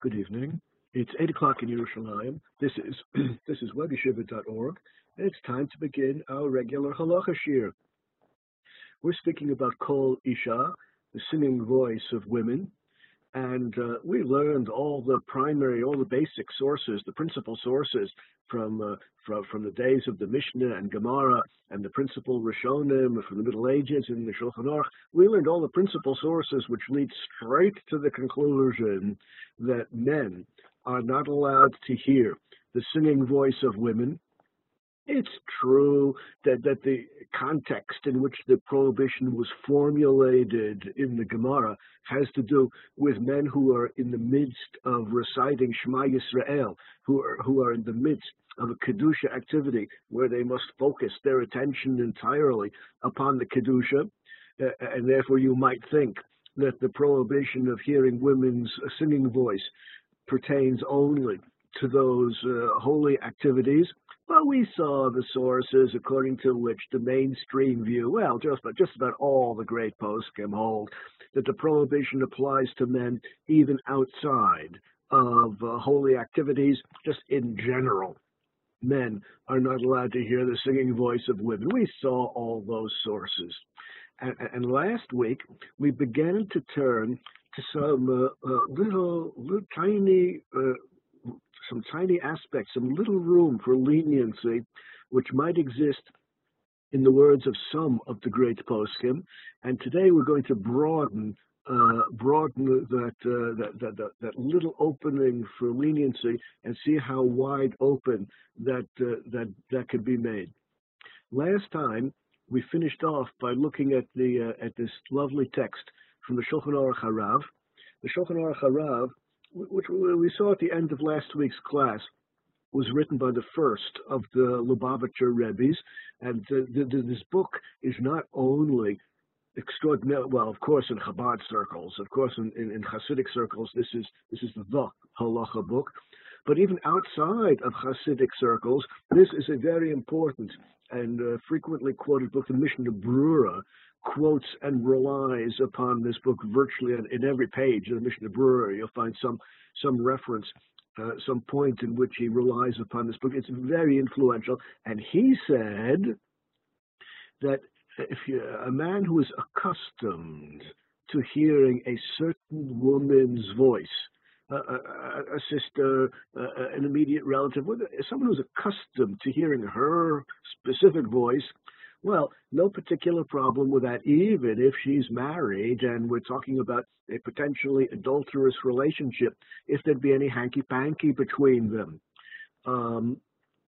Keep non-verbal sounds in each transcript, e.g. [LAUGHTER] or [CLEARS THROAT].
Good evening. It's 8 o'clock in Yerushalayim. This is [CLEARS THROAT] this is webyeshiva.org, and it's time to begin our regular halacha shiur. We're speaking about Kol Isha, the singing voice of women, and uh, we learned all the primary, all the basic sources, the principal sources from, uh, from, from the days of the Mishnah and Gemara and the principal Rishonim from the Middle Ages and the Shulchan Aruch. We learned all the principal sources which lead straight to the conclusion that men are not allowed to hear the singing voice of women it's true that, that the context in which the prohibition was formulated in the Gemara has to do with men who are in the midst of reciting Shema Yisrael, who are, who are in the midst of a Kedusha activity where they must focus their attention entirely upon the Kedusha. Uh, and therefore, you might think that the prohibition of hearing women's singing voice pertains only to those uh, holy activities. But we saw the sources according to which the mainstream view, well, just about, just about all the great poskim hold, that the prohibition applies to men even outside of uh, holy activities, just in general. Men are not allowed to hear the singing voice of women. We saw all those sources. And, and last week, we began to turn to some uh, uh, little, little tiny uh, some tiny aspects, some little room for leniency, which might exist in the words of some of the great poskim. And today we're going to broaden uh, broaden that, uh, that, that, that, that little opening for leniency and see how wide open that uh, that that could be made. Last time we finished off by looking at the uh, at this lovely text from the Shulchan Aruch Harav. The Shulchan Aruch Harav which we saw at the end of last week's class, was written by the first of the Lubavitcher Rebbe's, and the, the, this book is not only extraordinary. Well, of course, in Chabad circles, of course, in, in, in Hasidic circles, this is this is the halacha book. But even outside of Hasidic circles, this is a very important and uh, frequently quoted book, the Mishnah Brura, quotes and relies upon this book virtually in, in every page of the Mishnah Brura. You'll find some some reference, uh, some point in which he relies upon this book. It's very influential, and he said that if you, a man who is accustomed to hearing a certain woman's voice, a, a, a sister, a, an immediate relative, someone who's accustomed to hearing her specific voice, well, no particular problem with that, even if she's married and we're talking about a potentially adulterous relationship, if there'd be any hanky panky between them. Um,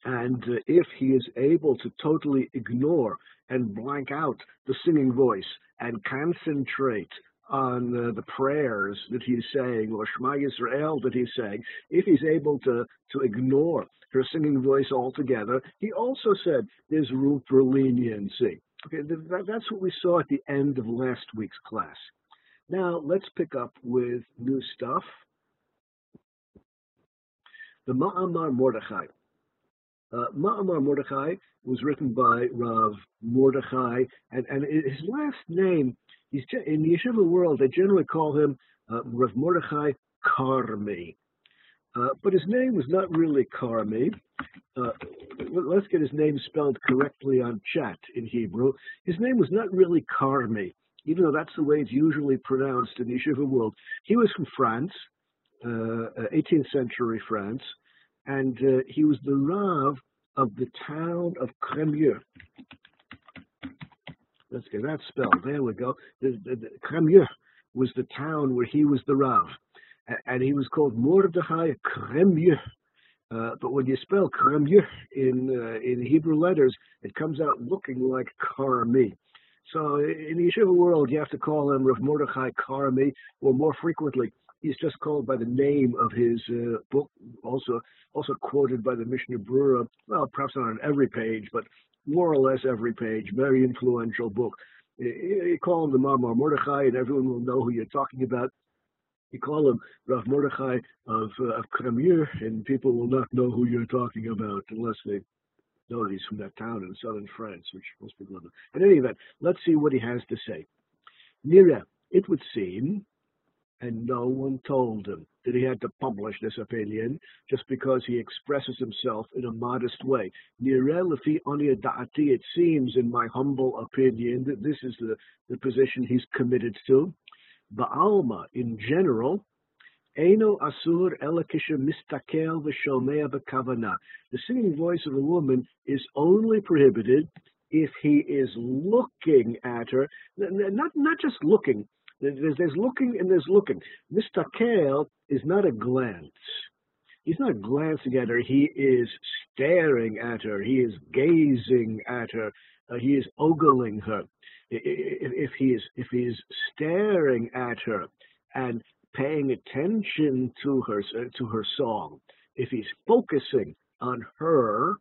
and uh, if he is able to totally ignore and blank out the singing voice and concentrate on uh, the prayers that he's saying or Shema Yisrael that he's saying, if he's able to, to ignore her singing voice altogether, he also said there's room for leniency. Okay, that, that's what we saw at the end of last week's class. Now let's pick up with new stuff. The Ma'amar Mordechai. Uh, Ma'amar Mordechai was written by Rav Mordechai, and, and his last name He's in the yeshiva world. They generally call him uh, Rav Mordechai Karmi, uh, but his name was not really Karmi. Uh, let's get his name spelled correctly on chat in Hebrew. His name was not really Karmi, even though that's the way it's usually pronounced in the yeshiva world. He was from France, 18th uh, century France, and uh, he was the Rav of the town of Cremieux. Let's get that spelled. There we go. The, the, the was the town where he was the Rav. And he was called Mordechai Kremyeh. Uh, but when you spell Kremyeh in uh, in Hebrew letters, it comes out looking like Karmi. So in the yeshiva world, you have to call him Rav Mordechai Karmi, or more frequently, he's just called by the name of his uh, book, also also quoted by the Mishnah Brura. Well, perhaps not on every page, but more or less every page. Very influential book. You call him the Ma'amar Mordechai, and everyone will know who you're talking about. You call him Rav Mordechai of, uh, of Kremir, and people will not know who you're talking about unless they know he's from that town in southern France, which most people don't know. In any event, let's see what he has to say. Nira, it would seem and no one told him that he had to publish this opinion just because he expresses himself in a modest way. It seems, in my humble opinion, that this is the, the position he's committed to. Ba'alma, in general, Eno asur. The singing voice of a woman is only prohibited if he is looking at her, not not just looking. There's, there's looking and there's looking. Mistakel is not a glance. He's not glancing at her. He is staring at her. He is gazing at her. Uh, he is ogling her. If, if he is if he is staring at her and paying attention to her to her song, if he's focusing on her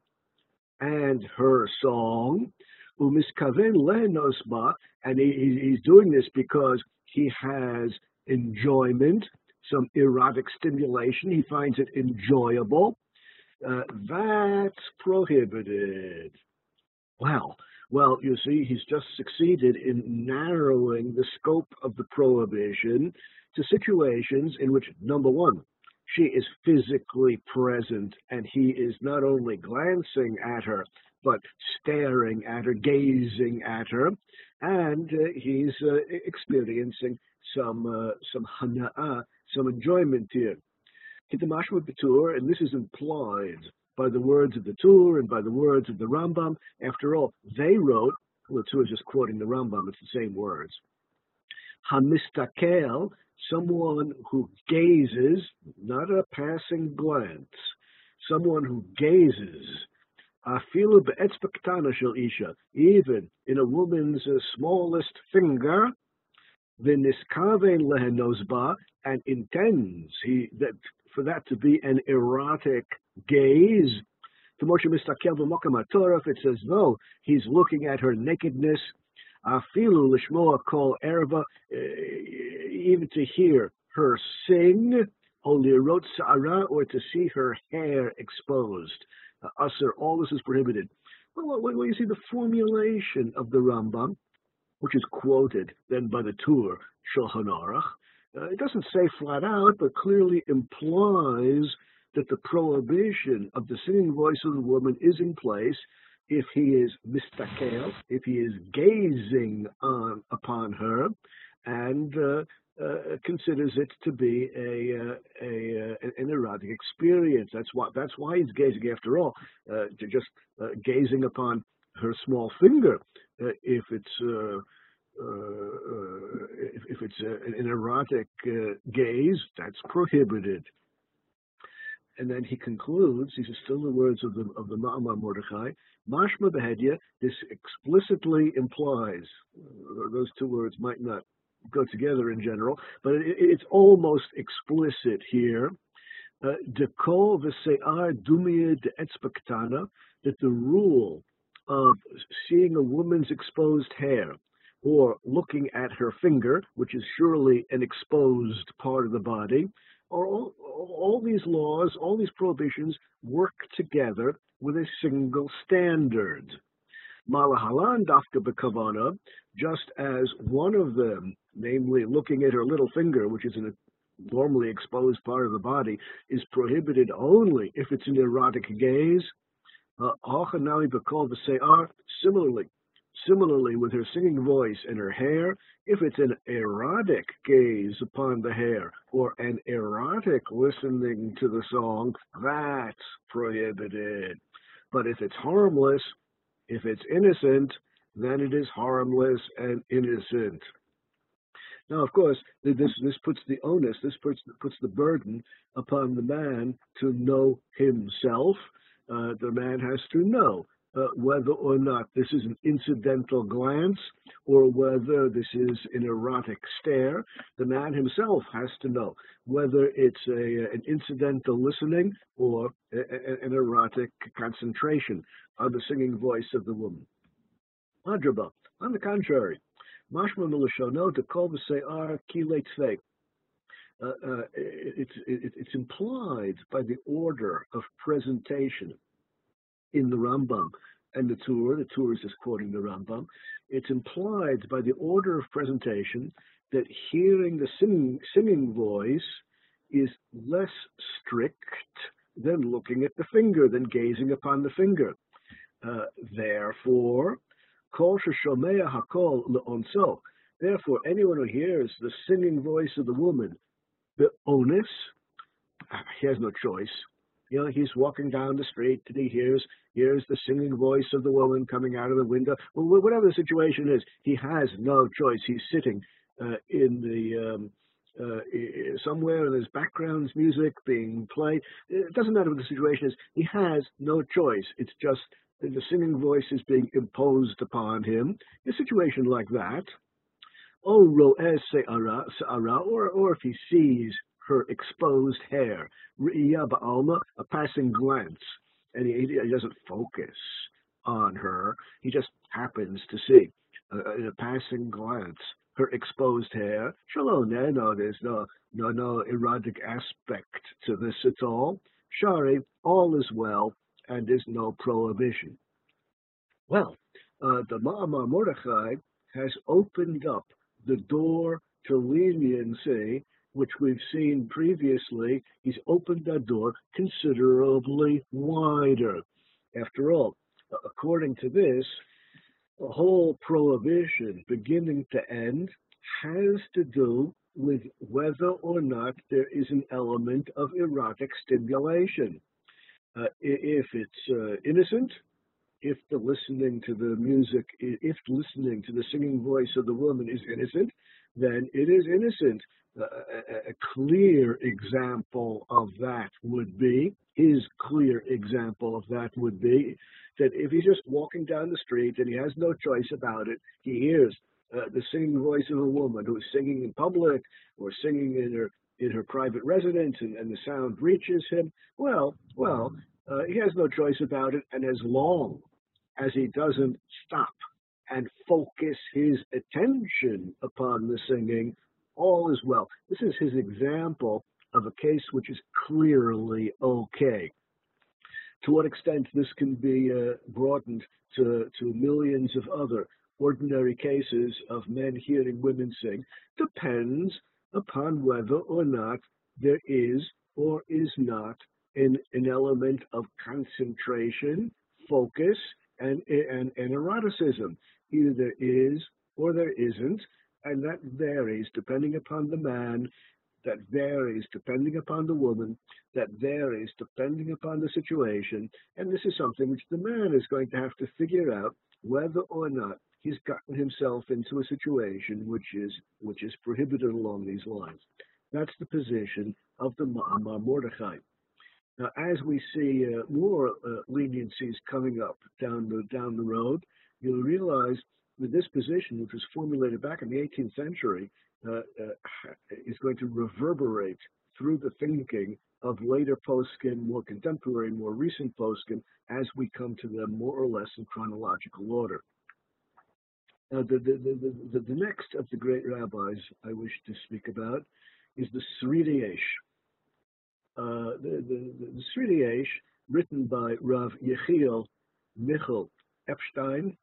and her song, umiskaven lenosba, and he, he's doing this because he has enjoyment, some erotic stimulation. He finds it enjoyable. Uh, that's prohibited. Well, well, you see, he's just succeeded in narrowing the scope of the prohibition to situations in which, number one, she is physically present and he is not only glancing at her, but staring at her, gazing at her, and uh, he's uh, experiencing some uh, some hana'ah, some enjoyment here. Kitamashma Batur, and this is implied by the words of the Tur and by the words of the Rambam. After all, they wrote, well, the Tur is just quoting the Rambam, it's the same words. Hamistakel, someone who gazes, not a passing glance, someone who gazes, even in a woman's uh, smallest finger, v'niskaven lehenozba, and intends he that for that to be an erotic gaze. To Moshe Mistakel v'mokam Torah, it says no, he's looking at her nakedness. Afilu lishmoa kol erva, uh, even to hear her sing, only wrote sa'ara, or to see her hair exposed. Uh, all this is prohibited. Well, when you see the formulation of the Rambam, which is quoted then by the Tur Shulchan Aruch, uh, it doesn't say flat out, but clearly implies that the prohibition of the singing voice of the woman is in place if he is mistakel, if he is gazing on upon her, and uh, uh, considers it to be a, uh, a, uh, an erotic experience. That's why that's why he's gazing. After all, uh, just uh, gazing upon her small finger, if it's if, if, it's an erotic gaze, that's prohibited. And then he concludes, these are still the words of the of the Ma'amar Mordechai, Mashma Behedya, this explicitly implies, those two words might not go together in general, but it, it's almost explicit here. Uh, Dekol v'se'ar dumia de that the rule of seeing a woman's exposed hair or looking at her finger, which is surely an exposed part of the body, or all, all these laws, all these prohibitions work together with a single standard. Malahalan dafka bekavana, just as one of them, namely looking at her little finger, which is an normally exposed part of the body, is prohibited only if it's an erotic gaze. Uh, similarly, similarly with her singing voice and her hair, if it's an erotic gaze upon the hair or an erotic listening to the song, that's prohibited. But if it's harmless, if it's innocent, then it is harmless and innocent. Now, of course, this this puts the onus, this puts puts the burden upon the man to know himself. Uh, the man has to know uh, whether or not this is an incidental glance or whether this is an erotic stare. The man himself has to know whether it's a, an incidental listening or a, a, an erotic concentration on the singing voice of the woman. Madraba, on the contrary, mashma milashono to kol ki uh, uh, it's, it, it's implied by the order of presentation in the Rambam and the Tur. The Tur is just quoting the Rambam. It's implied by the order of presentation that hearing the singing, singing voice is less strict than looking at the finger, than gazing upon the finger. Uh, therefore, kol shomea hakol leonso. Therefore, anyone who hears the singing voice of the woman, the onus, he has no choice. You know, he's walking down the street and he hears hears the singing voice of the woman coming out of the window. Well, whatever the situation is, he has no choice. He's sitting uh, in the um, uh, somewhere and there's background music being played. It doesn't matter what the situation is. He has no choice. It's just the singing voice is being imposed upon him. In a situation like that, oh, ro'ez se'ara, or, or if he sees her exposed hair, a passing glance, and he, he doesn't focus on her, he just happens to see, uh, in a passing glance, her exposed hair. Shalom, no, there's no, no, no erotic aspect to this at all. Shari, all is well, and there's no prohibition. Well, uh, the Ma'amar Mordechai has opened up the door to leniency, which we've seen previously. He's opened that door considerably wider. After all, according to this, the whole prohibition, beginning to end, has to do with whether or not there is an element of erotic stimulation. Uh, if it's uh, innocent, if the listening to the music, if listening to the singing voice of the woman is innocent, then it is innocent. A, clear example of that would be, his clear example of that would be that if he's just walking down the street and he has no choice about it, he hears uh, the singing voice of a woman who is singing in public or singing in her in her private residence and, and the sound reaches him, well, well, uh, he has no choice about it. And as long as he doesn't stop and focus his attention upon the singing, all is well. This is his example of a case which is clearly okay. To what extent this can be uh, broadened to, to millions of other ordinary cases of men hearing women sing depends upon whether or not there is or is not an, an element of concentration, focus, and, and, and eroticism. Either there is or there isn't, and that varies depending upon the man, that varies depending upon the woman, that varies depending upon the situation, and this is something which the man is going to have to figure out whether or not he's gotten himself into a situation which is which is prohibited along these lines. That's the position of the Ma'amar Mordechai. Now, as we see uh, more uh, leniencies coming up down the down the road, you'll realize this position, which was formulated back in the 18th century, uh, uh, is going to reverberate through the thinking of later poskim, more contemporary, more recent poskim, as we come to them more or less in chronological order. Now, the, the, the, the, next of the great rabbis I wish to speak about is the Sridei uh, the, the, the written by Rav Yechiel Michal Epstein,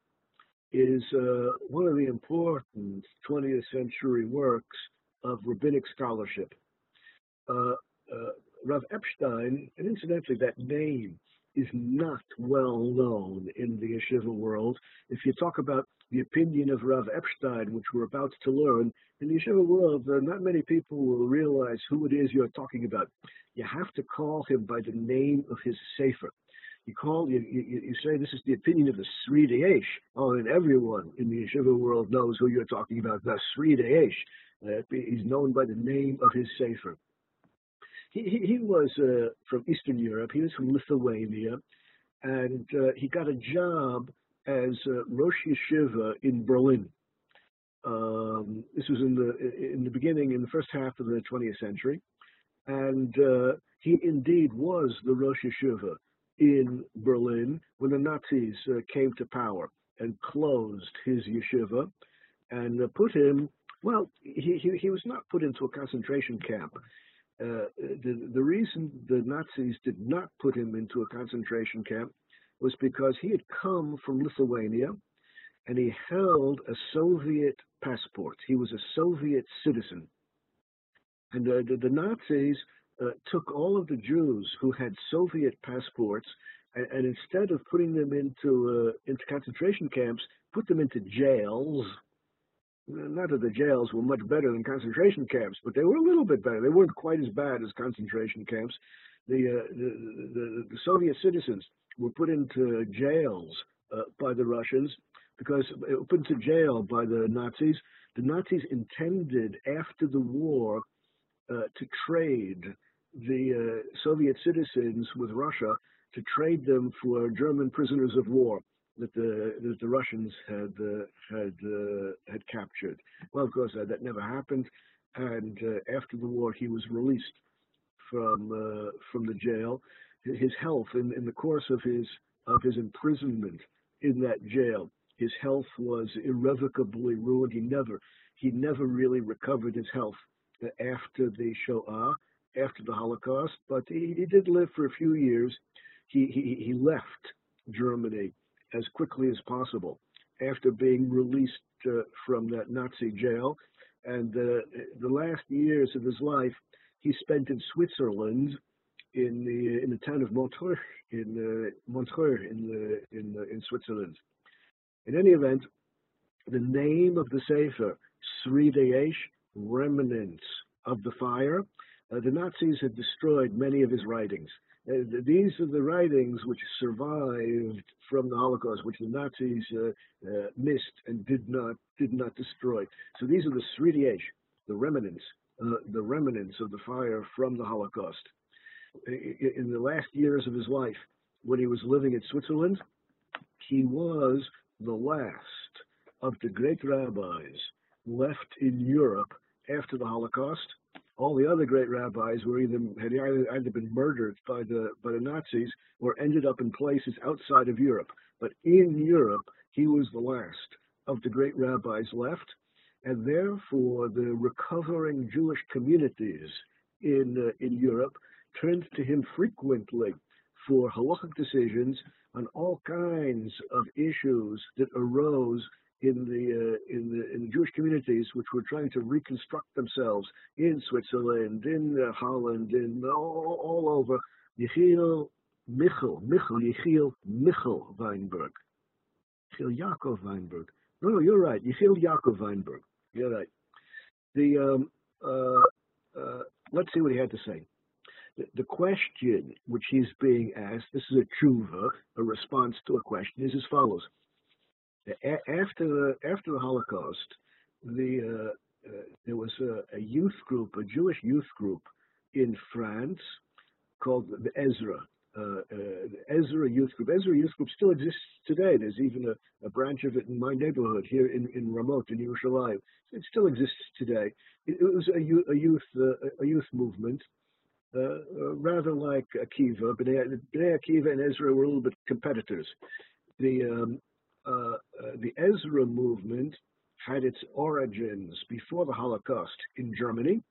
is uh, one of the important 20th century works of rabbinic scholarship. Uh, uh, Rav Epstein, and incidentally, that name is not well known in the yeshiva world. If you talk about the opinion of Rav Epstein, which we're about to learn, in the yeshiva world, not many people will realize who it is you're talking about. You have to call him by the name of his sefer. You call you, you, you say this is the opinion of the Sridei Oh, and everyone in the yeshiva world knows who you're talking about. The Sridei uh, he's known by the name of his sefer. He, he, he was uh, from Eastern Europe. He was from Lithuania, and uh, he got a job as uh, Rosh Yeshiva in Berlin. Um, this was in the in the beginning, in the first half of the 20th century, and uh, he indeed was the Rosh Yeshiva in Berlin when the Nazis uh, came to power and closed his yeshiva and uh, put him. Well, he, he, he was not put into a concentration camp. Uh, the, the reason the Nazis did not put him into a concentration camp was because he had come from Lithuania. and he held a Soviet passport. He was a Soviet citizen. And uh, the, the, Nazis uh, took all of the Jews who had Soviet passports and, and instead of putting them into uh, into concentration camps, put them into jails. Not that the jails were much better than concentration camps, but they were a little bit better. They weren't quite as bad as concentration camps. The, uh, the, the, the, Soviet citizens were put into jails uh, by the Russians because uh, put into jail by the Nazis. The Nazis intended after the war uh, to trade the uh, Soviet citizens with Russia to trade them for German prisoners of war that the that the Russians had uh, had uh, had captured. Well, of course, uh, that never happened, and uh, after the war, he was released from uh, from the jail. His health, in, in the course of his of his imprisonment in that jail, his health was irrevocably ruined. He never he never really recovered his health after the Shoah, after the Holocaust, but he, he did live for a few years he, he, he left Germany as quickly as possible after being released uh, from that Nazi jail. And uh, the last years of his life, he spent in Switzerland, in the in the town of Montreux, in uh, Montreux, in the, in in Switzerland. In any event, the name of the sefer, Sridei Remnants of the Fire. Uh, the Nazis had destroyed many of his writings. Uh, these are the writings which survived from the Holocaust, which the Nazis uh, uh, missed and did not did not destroy. So these are the Sridei, the remnants, uh, the remnants of the fire from the Holocaust. In the last years of his life, when he was living in Switzerland, he was the last of the great rabbis left in Europe after the Holocaust all the other great rabbis were either had either, either been murdered by the by the Nazis or ended up in places outside of Europe. But in Europe, he was the last of the great rabbis left, and therefore the recovering Jewish communities in uh, in Europe turned to him frequently for halachic decisions on all kinds of issues that arose in the uh, in the in the Jewish communities which were trying to reconstruct themselves in Switzerland, in uh, Holland, in all, all over. Yechiel Michel, Michel, Yechiel Michel Weinberg, Yechiel Yaakov Weinberg. No, no, you're right. Yechiel Yaakov Weinberg. You're right. The um, uh, uh, let's see what he had to say. The, the question which he's being asked, this is a tshuva, a response to a question, is as follows after the after the Holocaust, the uh, uh, there was a, a, youth group, a Jewish youth group in France called the Ezra. Uh, uh the Ezra Youth Group. Ezra Youth Group still exists today. There's even a, a branch of it in my neighborhood here in, in Ramot, in Yerushalayim. It still exists today. It, it was a, a youth uh, a youth movement, uh, rather like Akiva. Bnei, Bnei Akiva and Ezra were a little bit competitors. The um, the Ezra movement had its origins before the Holocaust in Germany,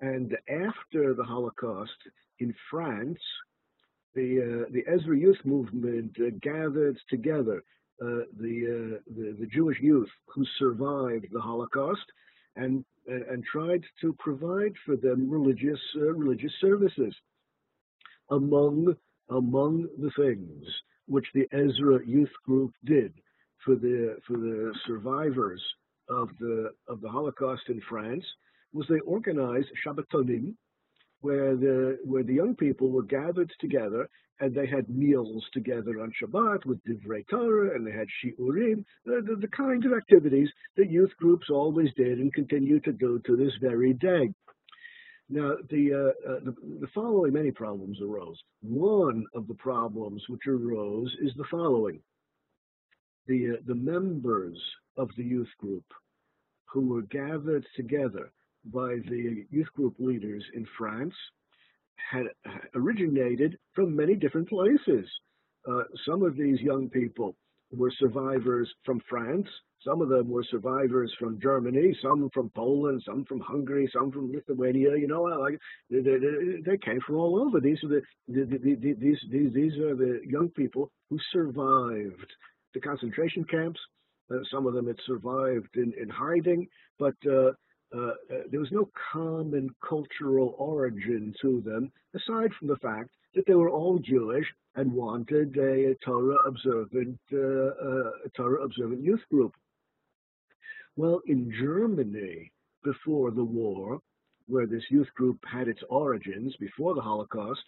and after the Holocaust in France, the uh, the Ezra youth movement uh, gathered together uh, the, uh, the, the Jewish youth who survived the Holocaust and and tried to provide for them religious religious services. Among among the things which the Ezra Youth Group did for the for the survivors of the of the Holocaust in France was they organized Shabbatonim, where the where the young people were gathered together and they had meals together on Shabbat with Divrei Torah and they had Shiurim, the, the, the kind of activities that youth groups always did and continue to do to this very day. Now, the, uh, uh, the, the following many problems arose. One of the problems which arose is the following: the uh, the members of the youth group who were gathered together by the youth group leaders in France had originated from many different places. Uh, some of these young people were survivors from France, some of them were survivors from Germany, some from Poland, some from Hungary, some from Lithuania. You know, like they, they, they came from all over. These are the, the, the, the, these these these are the young people who survived the concentration camps Uh, some of them had survived in, in hiding, but uh, Uh, uh, there was no common cultural origin to them, aside from the fact that they were all Jewish and wanted a, a Torah observant, uh, uh, a Torah observant youth group. Well, in Germany, before the war, where this youth group had its origins before the Holocaust,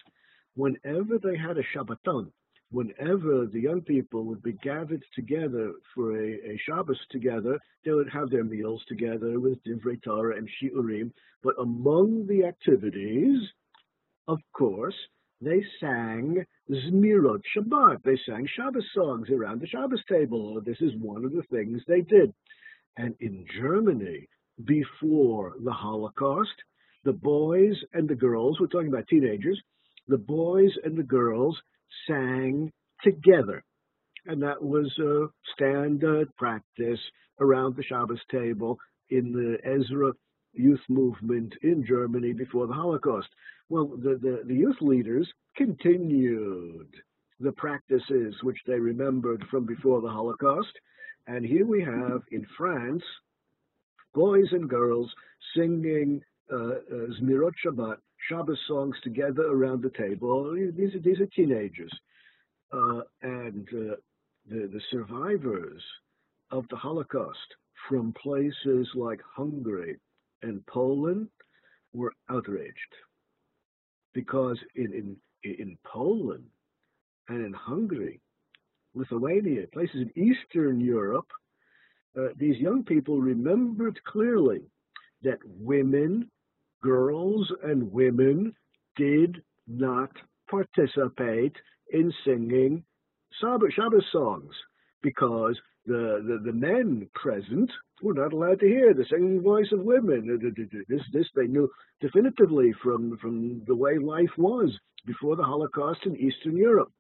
whenever they had a Shabbaton, whenever the young people would be gathered together for a, a Shabbos together, they would have their meals together with Divrei Torah and Shiurim. But among the activities, of course, they sang Zmirot Shabbat. They sang Shabbos songs around the Shabbos table. This is one of the things they did. And in Germany, before the Holocaust, the boys and the girls, we're talking about teenagers, the boys and the girls sang together. And that was a standard practice around the Shabbos table in the Ezra youth movement in Germany before the Holocaust. Well, the, the, the youth leaders continued the practices which they remembered from before the Holocaust. And here we have in France boys and girls singing uh, uh, Zmirot Shabbat, Shabbos songs together around the table. These are, these are teenagers. Uh, and uh, the, the survivors of the Holocaust from places like Hungary and Poland were outraged because in, in, in Poland and in Hungary, Lithuania, places in Eastern Europe, uh, these young people remembered clearly that women, girls, and women did not participate in singing Shabbos, songs because the, the, the men present were not allowed to hear the singing voice of women. This, this they knew definitively from, from the way life was before the Holocaust in Eastern Europe.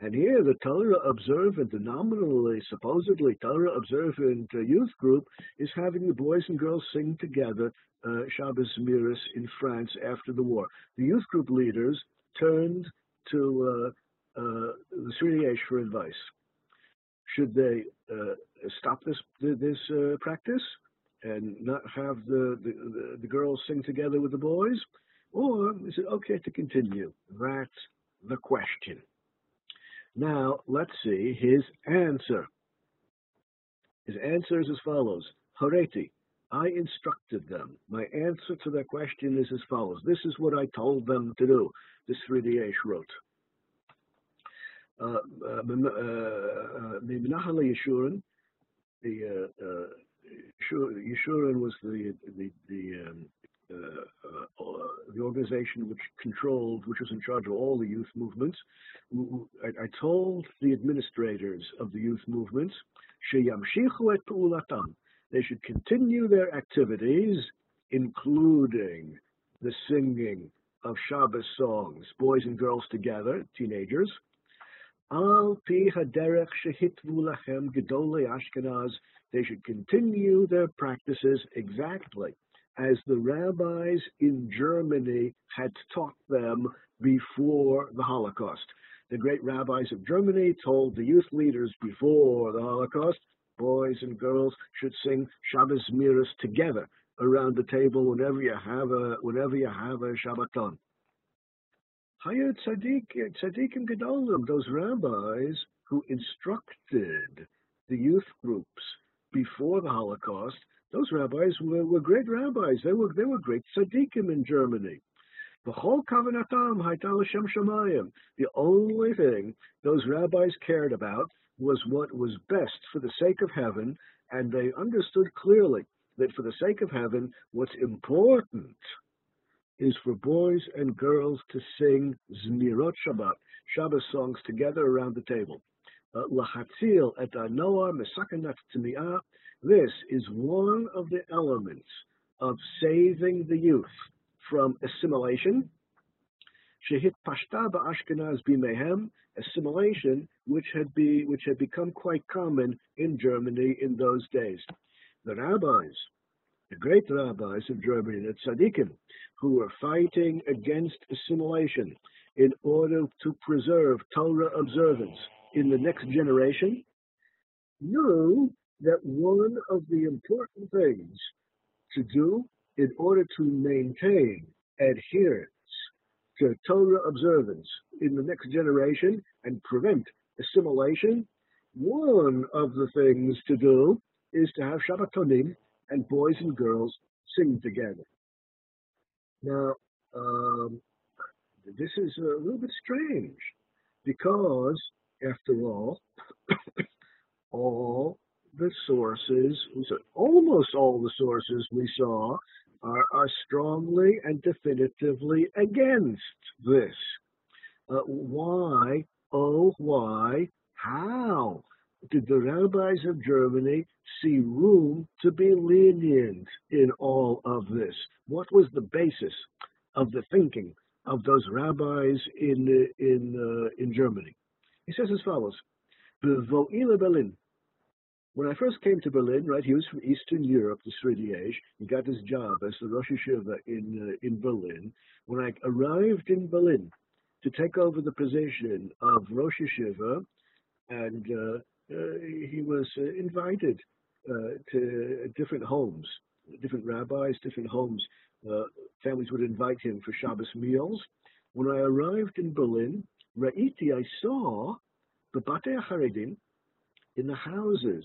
And here, the Torah observant, the nominally, supposedly Torah observant uh, youth group is having the boys and girls sing together uh, Shabbos Zmiros in France after the war. The youth group leaders turned to uh, uh, the Sri for advice. Should they uh, stop this this uh, practice and not have the, the, the girls sing together with the boys, or is it okay to continue? That's the question. Now, let's see his answer. His answer is as follows. Horeti, I instructed them. My answer to their question is as follows. This is what I told them to do. This Sridei Eish wrote. Uh, uh, uh, Menachem Yeshurun, the Yeshurun was the the the um, uh, uh, Uh, uh, the organization which controlled, which was in charge of all the youth movements. I, I told the administrators of the youth movements, they should continue their activities, including the singing of Shabbos songs, boys and girls together, teenagers. They should continue their practices exactly as the rabbis in Germany had taught them before the Holocaust. The great rabbis of Germany told the youth leaders before the Holocaust, boys and girls should sing Shabbos Zmiros together around the table whenever you have a whenever you have a Shabbaton. Hayat Tzaddik, Tzaddikim Gedolim, those rabbis who instructed the youth groups before the Holocaust, those rabbis were, were great rabbis. They were they were great tzaddikim in Germany. The only thing those rabbis cared about was what was best for the sake of heaven, and they understood clearly that for the sake of heaven, what's important is for boys and girls to sing Zmirot Shabbat, Shabbat songs together around the table. Uh, this is one of the elements of saving the youth from assimilation. Assimilation which had be which had become quite common in Germany in those days. The rabbis, the great rabbis of Germany, the tzaddikim, who were fighting against assimilation in order to preserve Torah observance in the next generation, knew that one of the important things to do in order to maintain adherence to Torah observance in the next generation and prevent assimilation, one of the things to do is to have Shabbatonim and boys and girls sing together. Now, um, this is a little bit strange because, after all, [COUGHS] all the sources, almost all the sources we saw are, are strongly and definitively against this. Uh, why, oh, why, how did the rabbis of Germany see room to be lenient in all of this? What was the basis of the thinking of those rabbis in in uh, in Germany? He says as follows: Berlin. When I first came to Berlin, right, he was from Eastern Europe, the Sridei Eish. He got his job as the Rosh Yeshiva in uh, in Berlin. When I arrived in Berlin to take over the position of Rosh Yeshiva, and uh, uh, he was uh, invited uh, to different homes, different rabbis, different homes. Uh, families would invite him for Shabbos meals. When I arrived in Berlin, Ra'iti, I saw the Batei Haredim in the houses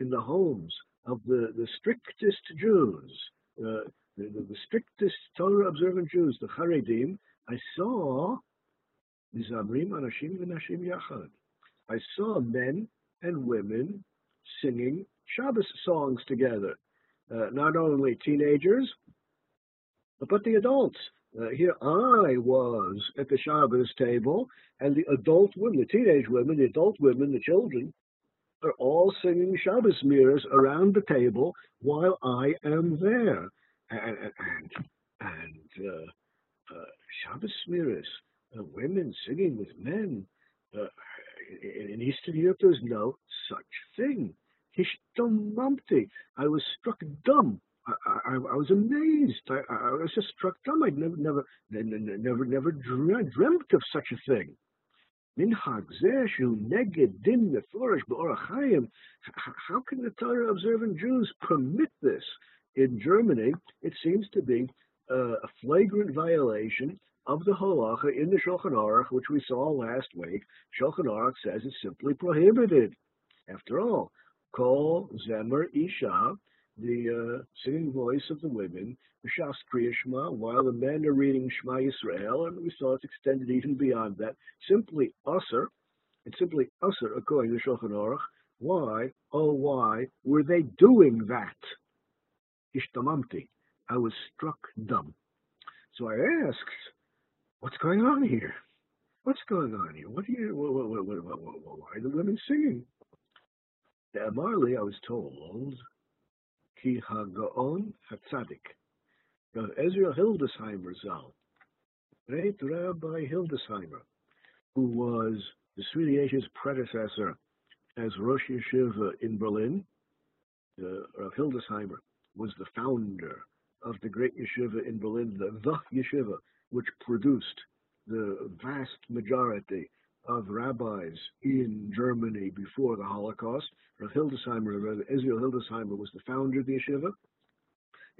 in the homes of the, the strictest Jews, uh, the, the, the, strictest Torah observant Jews, the Haredim, I saw Mizamrim Anashim V'Nashim Yachad. I saw men and women singing Shabbos songs together. Uh, not only teenagers, but the adults. Uh, here I was at the Shabbos table, and the adult women, the teenage women, the adult women, the children, are all singing Shabbos zmiros around the table while I am there. And, and, and uh, uh, Shabbos zmiros, uh, women singing with men. Uh, in, in Eastern Europe, there's no such thing. Hishtomamti. I was struck dumb. I, I, I, was amazed. I, I, was just struck dumb. I'd never, never, never, never dreamt of such a thing. Minhag Zeshu Neged Din Meforish B'Orachayim. How can the Torah observant Jews permit this in Germany? It seems to be uh, a flagrant violation of the halacha in the Shulchan Aruch, which we saw last week. Shulchan Aruch says it's simply prohibited. After all, Kol Zemer Isha the uh, singing voice of the women, Shas Shema, while the men are reading Shema Yisrael, and we saw it's extended even beyond that, simply usher, and simply usher according to Shulchan Aruch. Why, oh why, were they doing that? Ishtamamti. I was struck dumb. So I asked, what's going on here? What's going on here? What are you, what, what, what, why are the women singing? At Marley, I was told, Ki HaGaon HaTzadik. Azriel Hildesheimer Zal, great Rabbi Hildesheimer, who was the Sri predecessor as Rosh Yeshiva in Berlin. Uh, Rav Hildesheimer was the founder of the great yeshiva in Berlin, the, the yeshiva, which produced the vast majority of rabbis in Germany before the Holocaust. Rav Hildesheimer, Israel Hildesheimer, was the founder of the yeshiva.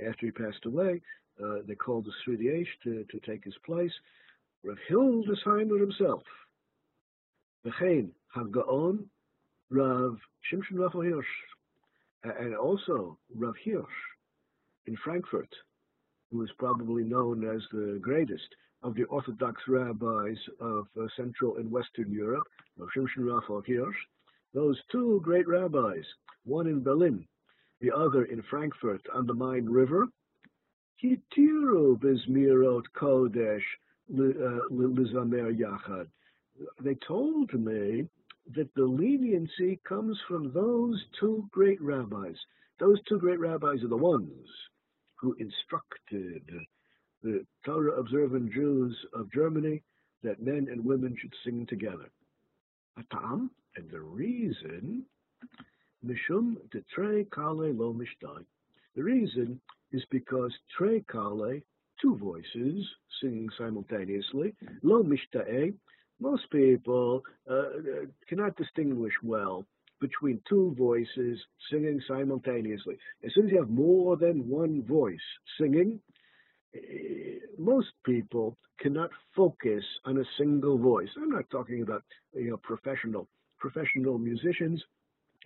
After he passed away, uh, they called the Sridei Eish to, to take his place. Rav Hildesheimer himself, Bechain Hagaon, Rav Shimshon Raphael Hirsch, and also Rav Hirsch in Frankfurt, who is probably known as the greatest of the Orthodox rabbis of uh, Central and Western Europe, Shimshon Raphael Hirsch, those two great rabbis, one in Berlin, the other in Frankfurt on the Main River, Kitiru bizmirot kodesh uh, lizamer yachad. They told me that the leniency comes from those two great rabbis. Those two great rabbis are the ones who instructed the Torah observant Jews of Germany that men and women should sing together. Atam, and the reason, Mishum Tre Kale Lo Mishtai. The reason is because Tre Kale, two voices singing simultaneously, Lo Mishta'e, most people uh, cannot distinguish well between two voices singing simultaneously. As soon as you have more than one voice singing, most people cannot focus on a single voice. I'm not talking about you know professional professional musicians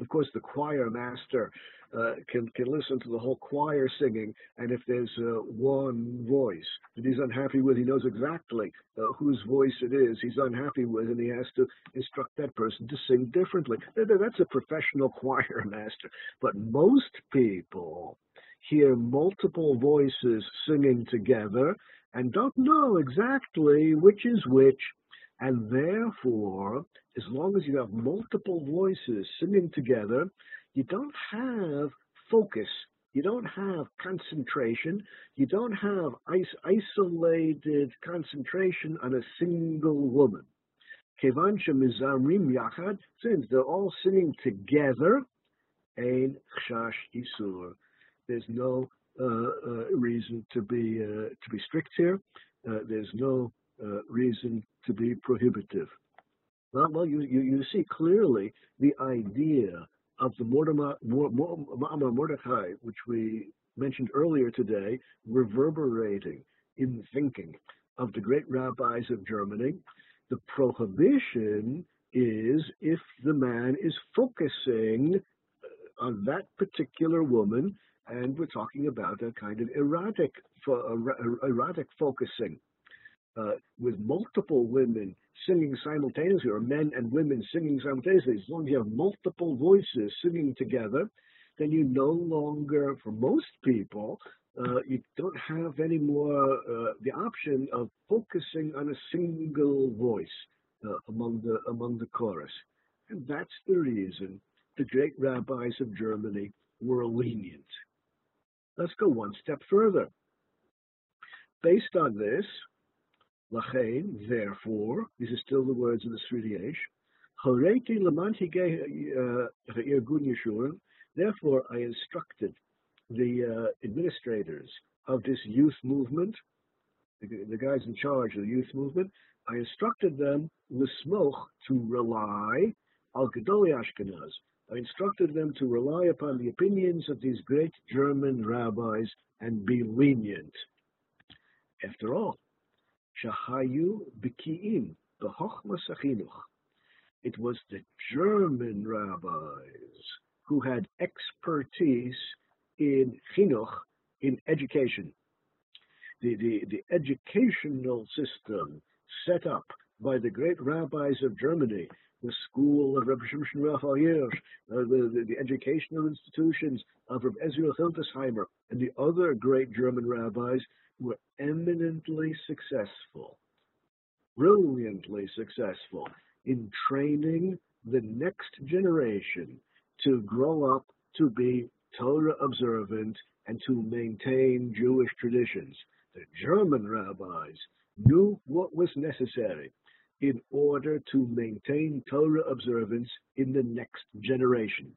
of course, the choir master uh, can can listen to the whole choir singing, and if there's uh, one voice that he's unhappy with, he knows exactly uh, whose voice it is he's unhappy with, and he has to instruct that person to sing differently. That's a professional [LAUGHS] choir master. But most people hear multiple voices singing together and don't know exactly which is which and therefore, as long as you have multiple voices singing together, you don't have focus. You don't have concentration. You don't have is- isolated concentration on a single woman. yachad, since they're all singing together, ein chash isur. There's no uh, uh, reason to be uh, to be strict here. There's no reason to be prohibitive. Well, well you, you, you, see clearly the idea of the Ma'amar Mordechai, which we mentioned earlier today, reverberating in the thinking of the great rabbis of Germany. The prohibition is if the man is focusing on that particular woman, and we're talking about a kind of erotic, erotic focusing uh, with multiple women singing simultaneously, or men and women singing simultaneously, as long as you have multiple voices singing together, then you no longer, for most people, uh, you don't have any more uh, the option of focusing on a single voice uh, among the among the chorus, and that's the reason the great rabbis of Germany were lenient. Let's go one step further. Based on this, Lachain, therefore, these are still the words of the Sridei Eish, Horeti lamantige Yeshurun, therefore I instructed the uh, administrators of this youth movement, the, the, guys in charge of the youth movement, I instructed them, Lismoch, to rely al Gedoli Ashkenaz. I instructed them to rely upon the opinions of these great German rabbis and be lenient. After all, Shahayu Biki'im, Behochmas. It was the German rabbis who had expertise in chinuch, in education. The, the, the educational system set up by the great rabbis of Germany, the school of Rabbi Shimshon Raphael uh, the, the, the, educational institutions of Rabbi Azriel Hildesheimer, and the other great German rabbis were eminently successful, brilliantly successful in training the next generation to grow up to be Torah observant and to maintain Jewish traditions. The German rabbis knew what was necessary in order to maintain Torah observance in the next generation.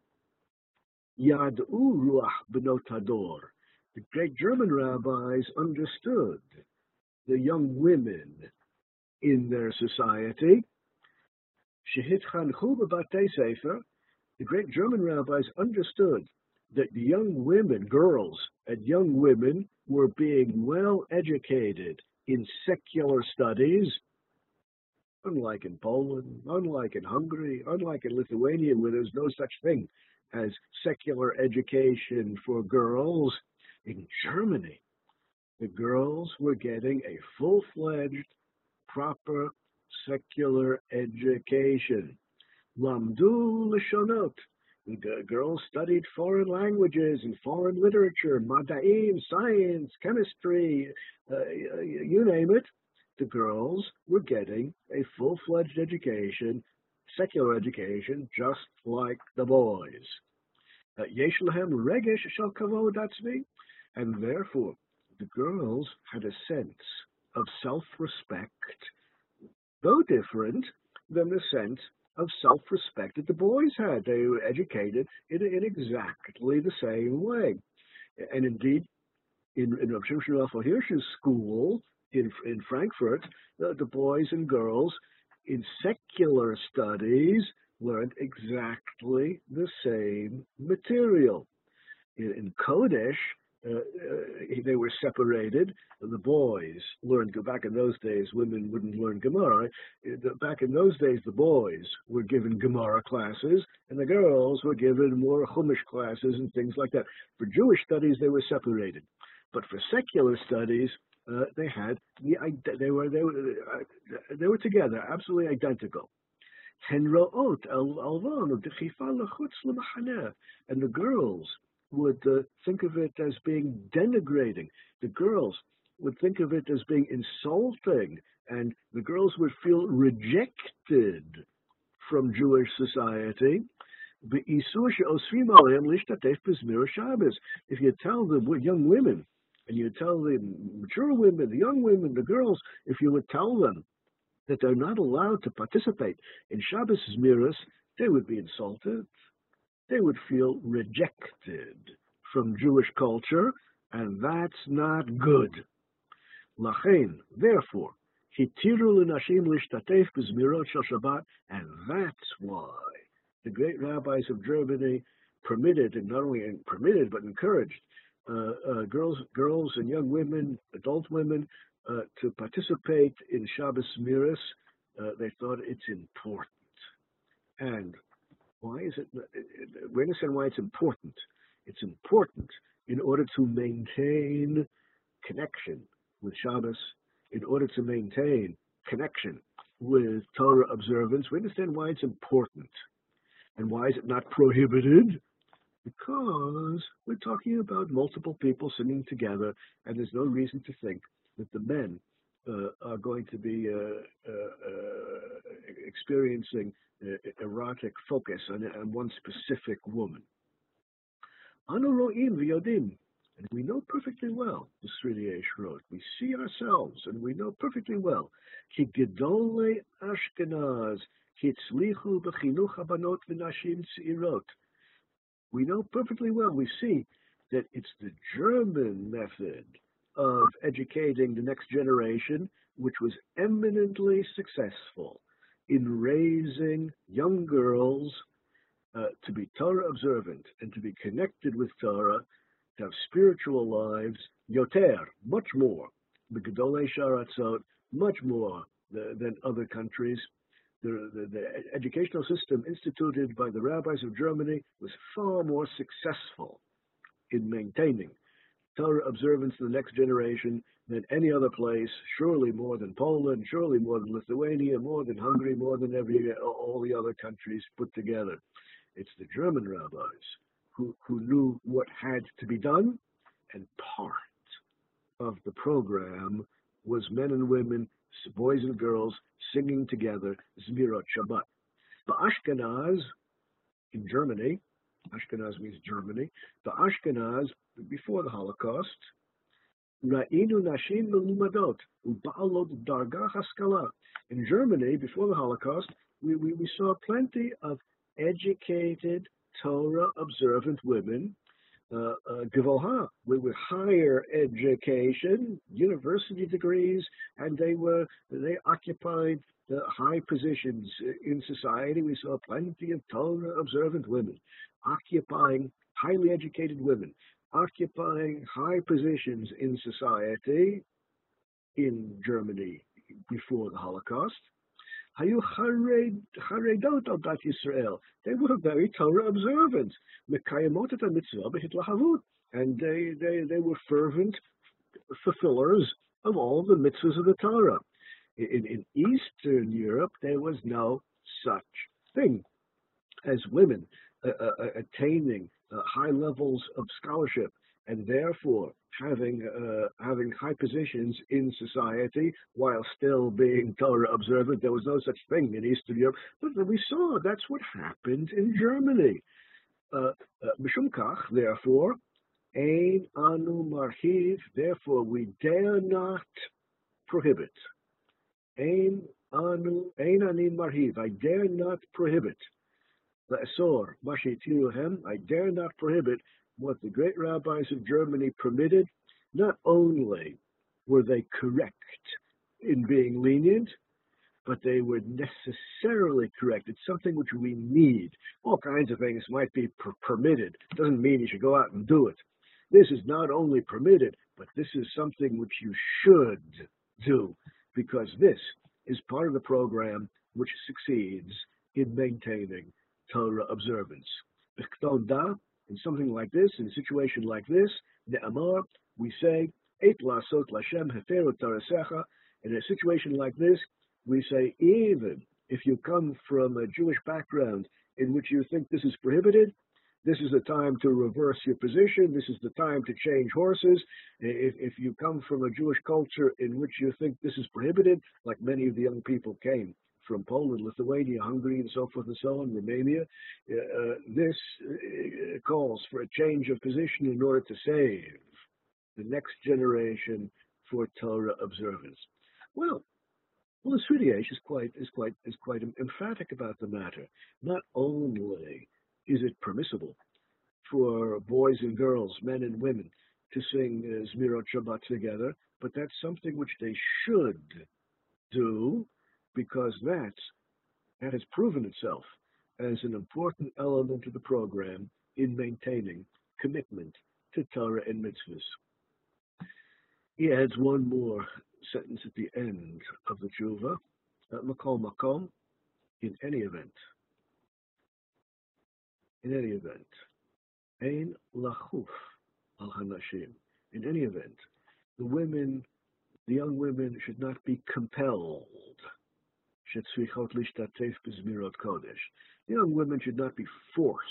Yad'u ruach benot hador the great German rabbis understood the young women in their society. The great German rabbis understood that young women, girls and young women, were being well educated in secular studies, unlike in Poland, unlike in Hungary, unlike in Lithuania, where there's no such thing as secular education for girls. In Germany, the girls were getting a full-fledged, proper secular education. Lamdu lashonot. The girls studied foreign languages and foreign literature, madaim, science, chemistry, uh, you name it. The girls were getting a full-fledged education, secular education, just like the boys. Uh, Kavod atzmi. And therefore, the girls had a sense of self-respect, though different than the sense of self-respect that the boys had. They were educated in, in exactly the same way. And indeed, in, in Rav Shimshon Hirsch's school in, in Frankfurt, the, the boys and girls in secular studies learned exactly the same material. In, in Kodesh, uh, uh, they were separated. The boys learned, back in those days, women wouldn't learn Gemara. Back in those days, the boys were given Gemara classes, and the girls were given more Chumash classes and things like that. For Jewish studies, they were separated. But for secular studies, uh, they had the they were they were uh, they were together, absolutely identical. And the girls would uh, think of it as being denigrating. The girls would think of it as being insulting, and the girls would feel rejected from Jewish society. If you tell the young women, and you tell the mature women, the young women, the girls, if you would tell them that they're not allowed to participate in Shabbos Zmiros, they would be insulted they would feel rejected from Jewish culture, and that's not good. Lachain, therefore, hitiru l'nashim lishtatef b'zmirot shel Shabbat, and that's why the great rabbis of Germany permitted, and not only permitted but encouraged, girls, girls and young women, adult women, uh, to participate in Shabbos Zmiros. Uh, they thought it's important. And why is it? We understand why it's important. It's important in order to maintain connection with Shabbos, in order to maintain connection with Torah observance. We understand why it's important. And why is it not prohibited? Because we're talking about multiple people singing together, and there's no reason to think that the men uh, are going to be uh, uh, experiencing erotic focus on, on one specific woman. Anuroim v'yodim, and we know perfectly well, the Sridei Eish wrote, we see ourselves, and we know perfectly well, ki gedole Ashkenaz, hitzlichu b'chinuch habanot v'nashim tzirot. We know perfectly well, we see that it's the German method of educating the next generation, which was eminently successful in raising young girls uh, to be Torah observant and to be connected with Torah, to have spiritual lives, yoter, much more, Begdole Sharatzot, much more than other countries. The, the, the, educational system instituted by the rabbis of Germany was far more successful in maintaining Torah observance in the next generation than any other place, surely more than Poland, surely more than Lithuania, more than Hungary, more than every uh, all the other countries put together. It's the German rabbis who, who knew what had to be done, and part of the program was men and women, boys and girls, singing together Zmirot Shabbat. The Ashkenaz in Germany, Ashkenaz means Germany, the Ashkenaz before the Holocaust, Ra'inu Nashim Melumadot, Darga. In Germany, before the Holocaust, we, we, we saw plenty of educated, Torah observant women, uh, uh, with, with higher education, university degrees, and they were they occupied the high positions in society. We saw plenty of Torah observant women occupying highly educated women occupying high positions in society in Germany before the Holocaust. They were very Torah observant. And they, they, they were fervent fulfillers of all the mitzvahs of the Torah. In, in Eastern Europe, there was no such thing as women uh, uh, attaining uh, high levels of scholarship and therefore having uh, having high positions in society while still being Torah observant. There was no such thing in Eastern Europe, but we saw that's what happened in Germany. Uh, uh, therefore, ein anu marhiv, therefore we dare not prohibit. Ein anu, ein ani marhiv, I dare not prohibit La'asor, Mashitiruhem, I dare not prohibit what the great rabbis of Germany permitted. Not only were they correct in being lenient, but they were necessarily correct. It's something which we need. All kinds of things might be per- permitted. Doesn't mean you should go out and do it. This is not only permitted, but this is something which you should do because this is part of the program which succeeds in maintaining Torah observance. In something like this, in a situation like this, ne'amar, we say, Et lasot lashem tarasecha. In a situation like this, we say, even if you come from a Jewish background in which you think this is prohibited, this is the time to reverse your position. This is the time to change horses. If, if you come from a Jewish culture in which you think this is prohibited, like many of the young people came from Poland, Lithuania, Hungary, and so forth and so on, Romania, uh, this uh, calls for a change of position in order to save the next generation for Torah observance. Well, well, the Sridei Eish is quite is quite is quite emphatic about the matter. Not only is it permissible for boys and girls, men and women, to sing uh, Zmirot Shabbat together, but that's something which they should do because that has proven itself as an important element of the program in maintaining commitment to Torah and mitzvahs. He adds one more sentence at the end of the tshuva, Makom Makom, in any event, in any event, Ein lachuf al hanashim. In any event, the women, the young women should not be compelled. Young women should not be forced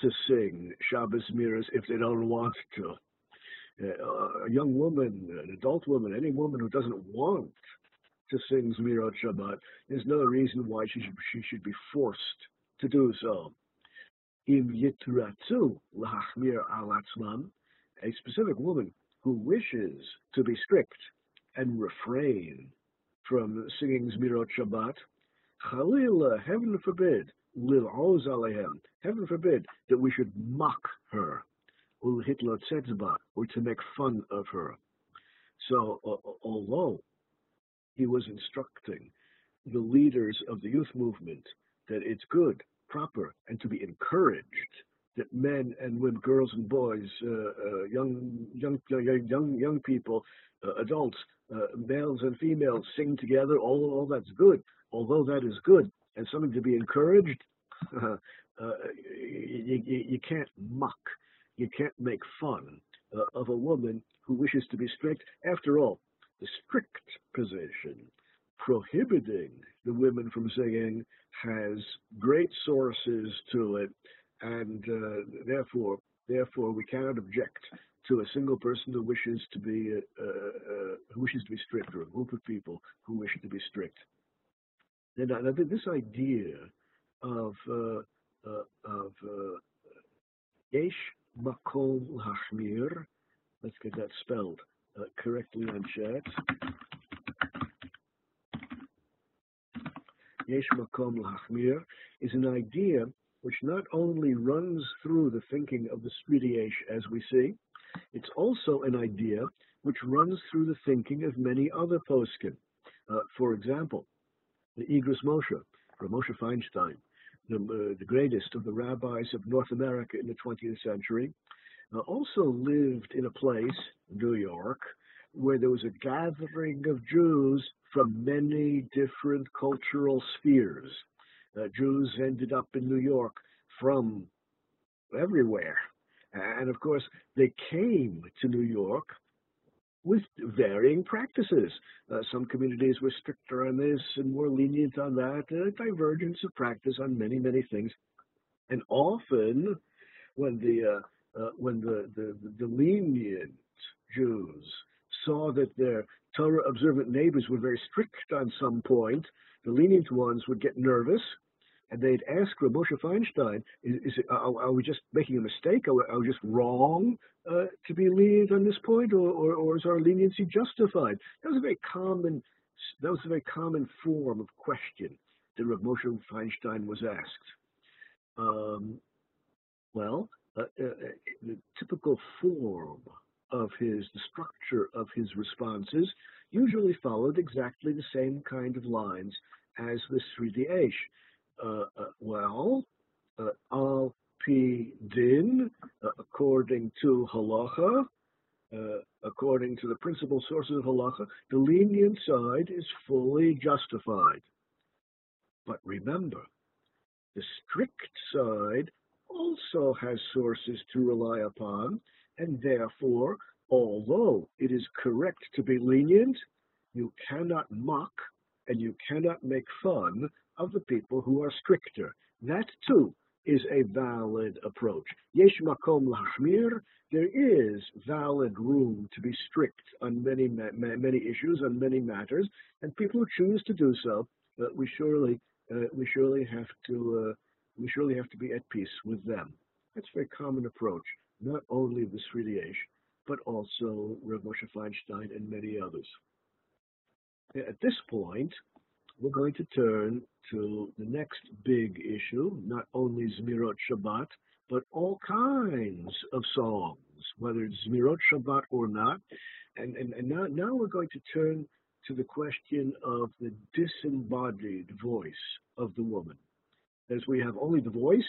to sing Shabbos zmiros if they don't want to. Uh, a young woman, an adult woman, any woman who doesn't want to sing Zmirot Shabbat, there's no reason why she should, she should be forced to do so im yitratzu lahachmir al atzmam, a specific woman who wishes to be strict and refrain from singing Zmirot Shabbat, Chalila, heaven forbid, lil oz alehem, heaven forbid that we should mock her, ul hitlot setzba, or to make fun of her. So, uh, although he was instructing the leaders of the youth movement that it's good proper and to be encouraged that men and women, girls and boys, uh, uh, young, young, young, young people, uh, adults, uh, males and females sing together. All, all that's good. Although that is good and something to be encouraged, [LAUGHS] uh, you, you, you, can't mock, you can't make fun uh, of a woman who wishes to be strict. After all, the strict position prohibiting the women from singing has great sources to it, and uh, therefore, therefore, we cannot object to a single person who wishes to be uh, uh, who wishes to be strict, or a group of people who wish to be strict. And I, think this idea of uh, uh, of uh, yesh makom hachmir, let's get that spelled correctly on chat. Yesh Makom Lachmir, is an idea which not only runs through the thinking of the Sridei Eish as we see, it's also an idea which runs through the thinking of many other poskim. Uh, for example, the Igros Moshe, or Moshe Feinstein, the, uh, the, greatest of the rabbis of North America in the 20th century, uh, also lived in a place, New York, where there was a gathering of Jews from many different cultural spheres. Uh, Jews ended up in New York from everywhere. And of course, they came to New York with varying practices. Uh, some communities were stricter on this and more lenient on that, a divergence of practice on many, many things. And often, when the uh, uh, when the, the, the lenient Jews saw that their Torah observant neighbors were very strict on some point, the lenient ones would get nervous they'd ask Rav Moshe Feinstein, is, is it, are, are, we just making a mistake? Are are we just wrong uh, to be lenient on this point, or, or, or, is our leniency justified? That was a very common, that was a very common form of question that Rav Moshe Feinstein was asked. Um, well, uh, uh, the typical form of his, the structure of his responses, usually followed exactly the same kind of lines as the Sridei Eish. Uh, uh, well, uh, al pi din, uh, according to halacha, according to the principal sources of halacha, the lenient side is fully justified. But remember, the strict side also has sources to rely upon, and therefore, although it is correct to be lenient, you cannot mock and you cannot make fun of the people who are stricter. That too is a valid approach. Yesh makom lahmir, there is valid room to be strict on many many issues, on many matters, and people who choose to do so, uh, we surely uh, we surely have to uh, we surely have to be at peace with them. That's a very common approach, not only the Eish, but also Rav Moshe Feinstein and many others. At this point, we're going to turn to the next big issue, not only Zmirot Shabbat, but all kinds of songs, whether it's Zmirot Shabbat or not. And, and, and now, now we're going to turn to the question of the disembodied voice of the woman. As we have only the voice,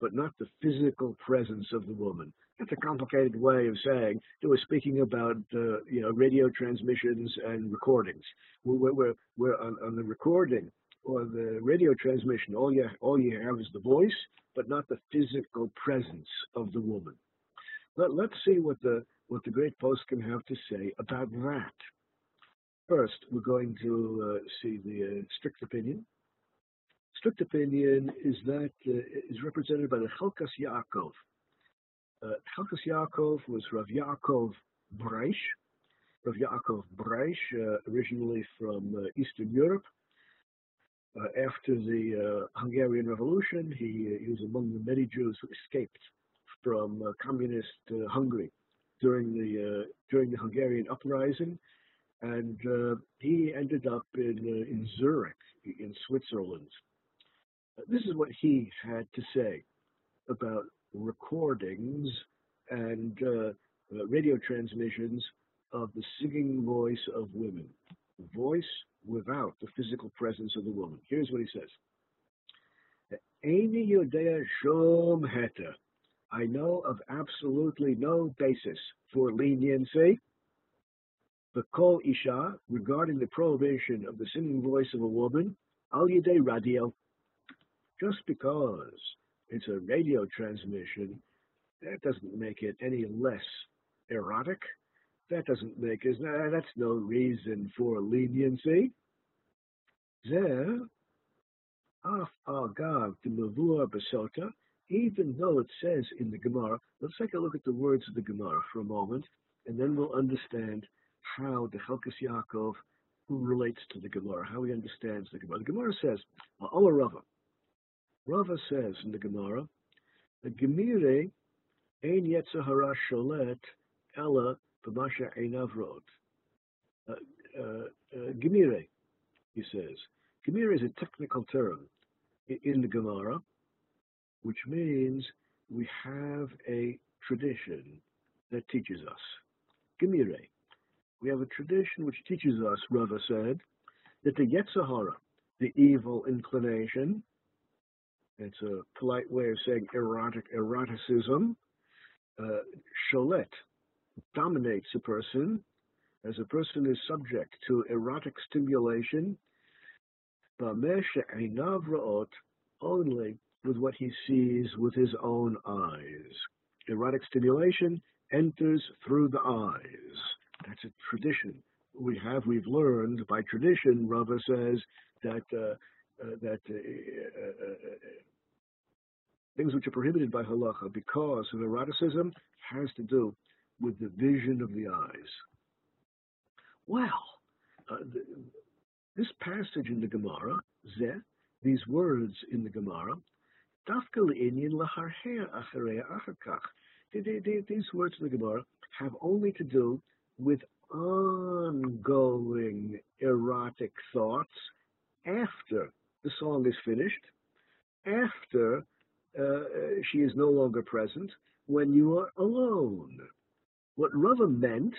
but not the physical presence of the woman. That's a complicated way of saying that we're speaking about uh, you know radio transmissions and recordings. We're, we're, we're on, on, the recording or the radio transmission. All you all you have is the voice, but not the physical presence of the woman. Let, let's see what the what the great poskim have to say about that. First, we're going to uh, see the uh, strict opinion. Strict opinion is that uh, is represented by the Chelkas Yaakov. Uh, Yaakov was Rav Yaakov Breish. Rav Yaakov Breish, uh, originally from uh, Eastern Europe. Uh, after the uh, Hungarian Revolution, he, he, was among the many Jews who escaped from communist Hungary during the during the Hungarian uprising, and he ended up in in Zurich in Switzerland. this is what he had to say about recordings and uh, uh, radio transmissions of the singing voice of women. Voice without the physical presence of the woman. Here's what he says. Eini yodea shom heta. I know of absolutely no basis for leniency. The kol isha regarding the prohibition of the singing voice of a woman, al yedei radio, just because it's a radio transmission. That doesn't make it any less erotic. That doesn't make it, that's no reason for leniency. There, af agav besota, even though it says in the Gemara, let's take a look at the words of the Gemara for a moment, and then we'll understand how the Chelkas Yaakov relates to the Gemara, how he understands the Gemara. The Gemara says, Rava, Rava says in the Gemara, the Gemire ein yetzahara sholet ella b'masha einavrot. Uh, uh, uh, Gemire, he says. Gemire is a technical term in the Gemara, which means we have a tradition that teaches us. Gemire. We have a tradition which teaches us, Rava said, that the Yetzahara, the evil inclination, it's a polite way of saying erotic eroticism. Uh, Sholet dominates a person as a person is subject to erotic stimulation. Only with what he sees with his own eyes. Erotic stimulation enters through the eyes. That's a tradition we have. We've learned by tradition. Rava says that uh, that uh, uh, things which are prohibited by halacha because of eroticism has to do with the vision of the eyes. Well, the, this passage in the Gemara, these words in the Gemara, these words in the Gemara have only to do with ongoing erotic thoughts after the song is finished, after uh, she is no longer present, when you are alone. What Rava meant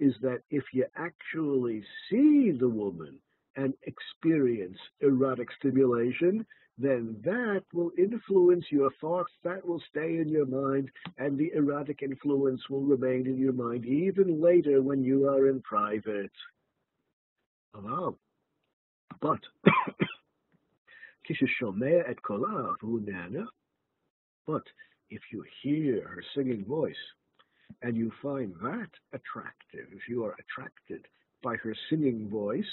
is that if you actually see the woman and experience erotic stimulation, then that will influence your thoughts, that will stay in your mind, and the erotic influence will remain in your mind even later when you are in private. Wow. But but if you hear her singing voice and you find that attractive, if you are attracted by her singing voice,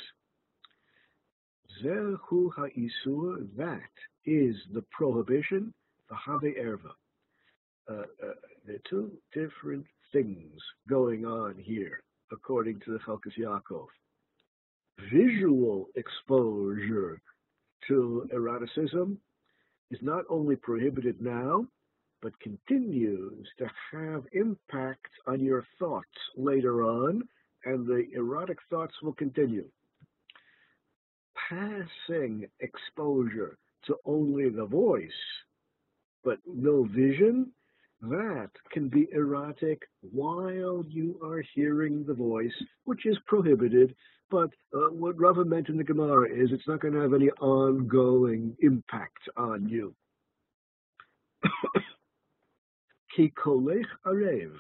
that is the prohibition, v'have erva. Uh, uh, there are two different things going on here, according to the Chelkas Yaakov. Visual exposure to eroticism is not only prohibited now, but continues to have impact on your thoughts later on, and the erotic thoughts will continue passing exposure to only the voice, but no vision, that can be erotic while you are hearing the voice, which is prohibited. But uh, what Rava meant in the Gemara is it's not going to have any ongoing impact on you. [COUGHS] Ki kolech arev.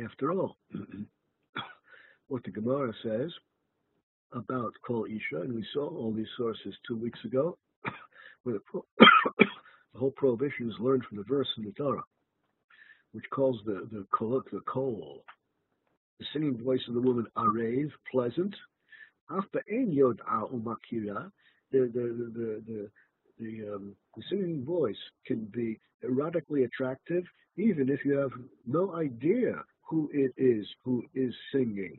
After all, [COUGHS] what the Gemara says about Kol Isha, and we saw all these sources two weeks ago, [COUGHS] where the, pro- the, whole prohibition is learned from the verse in the Torah, which calls the the kol, the the singing voice of the woman arev, pleasant. After ein yod umakira, the the the the the, um, the singing voice can be erotically attractive, even if you have no idea who it is who is singing,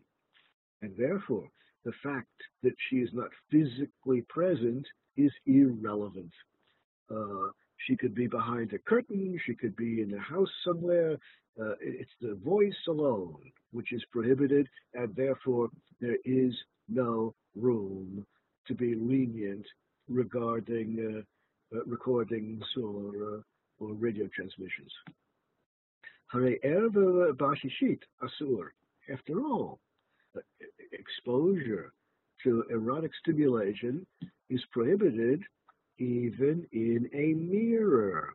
and therefore the fact that she is not physically present is irrelevant. Uh, she could be behind a curtain, she could be in a house somewhere. Uh, it's the voice alone which is prohibited, and therefore there is no room to be lenient regarding uh, uh recordings or, uh, or radio transmissions. Asur. After all, exposure to erotic stimulation is prohibited even in a mirror.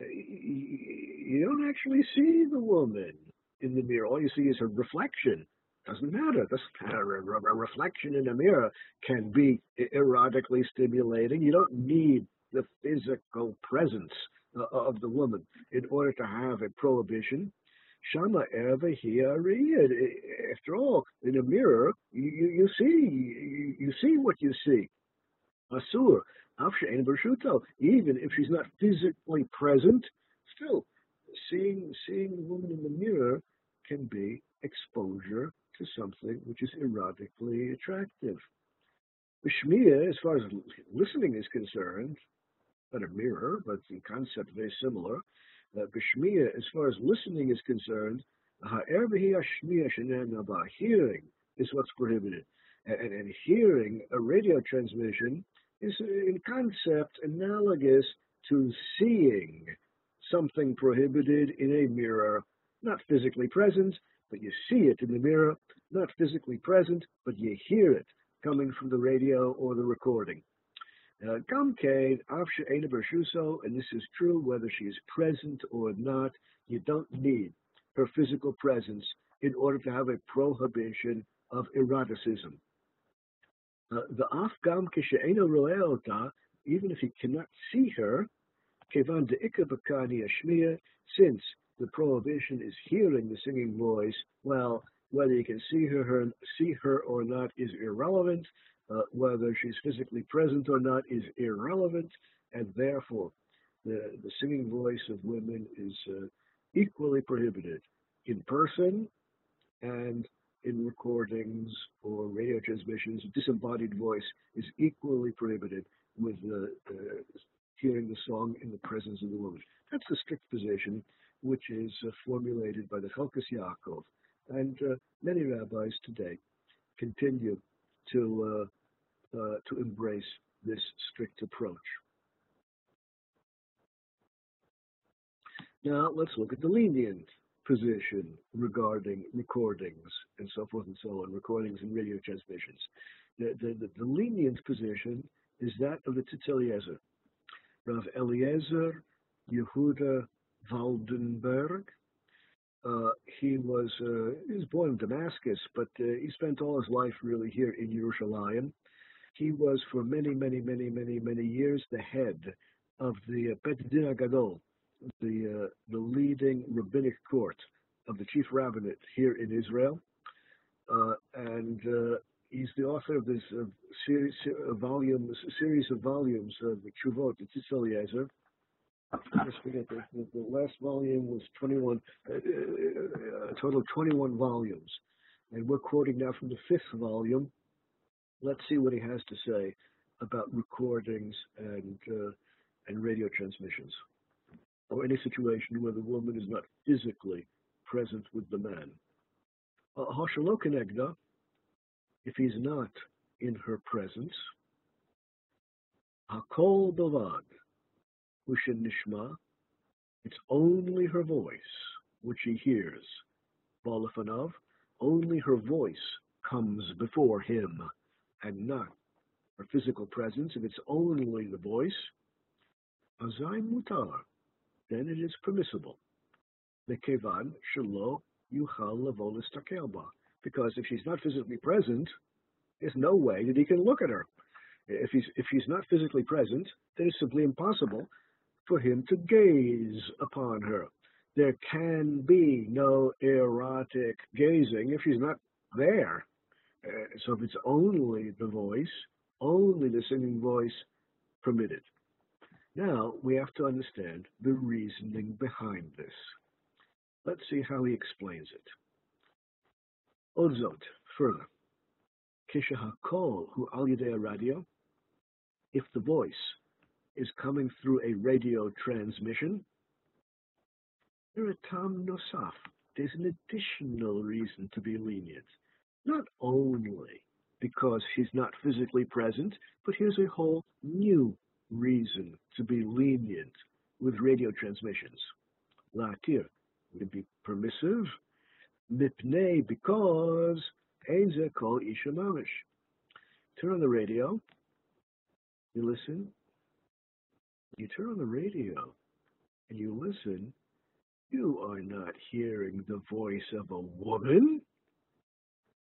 You don't actually see the woman in the mirror. All you see is her reflection. Doesn't matter. A reflection in a mirror can be erotically stimulating. You don't need the physical presence uh, of the woman in order to have a prohibition Shama ever here After all, in a mirror, you, you see you, you see what you see. Asur, even if she's not physically present, still seeing seeing the woman in the mirror can be exposure to something which is erotically attractive. Shmiya, as far as listening is concerned, not a mirror, but in concept very similar, uh, as far as listening is concerned, hearing is what's prohibited. And, and, and hearing a radio transmission is in concept analogous to seeing something prohibited in a mirror, not physically present, but you see it in the mirror, not physically present, but you hear it coming from the radio or the recording. Uh, Gamkein, Afsha Bershuso, and this is true whether she is present or not, you don't need her physical presence in order to have a prohibition of eroticism. Uh, the Afgam Kishaena Roeota, even if he cannot see her, de Ikabakani Ashmiya, since the prohibition is hearing the singing voice, well, whether you can see her, her see her or not is irrelevant. Uh, whether she's physically present or not is irrelevant, and therefore the, the singing voice of women is uh, equally prohibited in person and in recordings or radio transmissions. Disembodied voice is equally prohibited with uh, hearing the song in the presence of the woman. That's the strict position which is uh, formulated by the Chelkas Yaakov, and uh, many rabbis today continue to uh, uh, to embrace this strict approach. Now let's look at the lenient position regarding recordings and so forth and so on, recordings and radio transmissions. The, the, the, the lenient position is that of the Tzitz Eliezer. Rav Eliezer Yehuda Waldenberg. Uh, he was uh, he was born in Damascus, but uh, he spent all his life really here in Yerushalayim. He was for many, many, many, many, many years the head of the Bet Din Gadol, the uh, the leading rabbinic court of the chief rabbinate here in Israel, uh, and uh, he's the author of this series of volumes, series of volumes of the Chuvot, the Tzitz just forget the, the, the, last volume was 21, uh, uh, a total of 21 volumes, and we're quoting now from the fifth volume. Let's see what he has to say about recordings and uh, and radio transmissions, or any situation where the woman is not physically present with the man. Uh, Hashalokanegda, if he's not in her presence, Hakol Bavad, Ushin Nishma, it's only her voice which he hears. Balafanov, only her voice comes before him, and not her physical presence. If it's only the voice, Azai mutar, then it is permissible. Lekevan shelo yuchal lavolis takelba. Because if she's not physically present, there's no way that he can look at her. If he's if he's not physically present, then it's simply impossible for him to gaze upon her. There can be no erotic gazing if she's not there. Uh, so if it's only the voice, only the singing voice permitted. Now we have to understand the reasoning behind this. Let's see how he explains it. Odzot, further. Kishahakol hu al radio, if the voice is coming through a radio transmission, tam nosaf, there's an additional reason to be lenient. Not only because he's not physically present, but here's a whole new reason to be lenient with radio transmissions. Latir would be permissive, mipnei because Eze call Isha Mamish. Turn on the radio, you listen, you turn on the radio and you listen, you are not hearing the voice of a woman.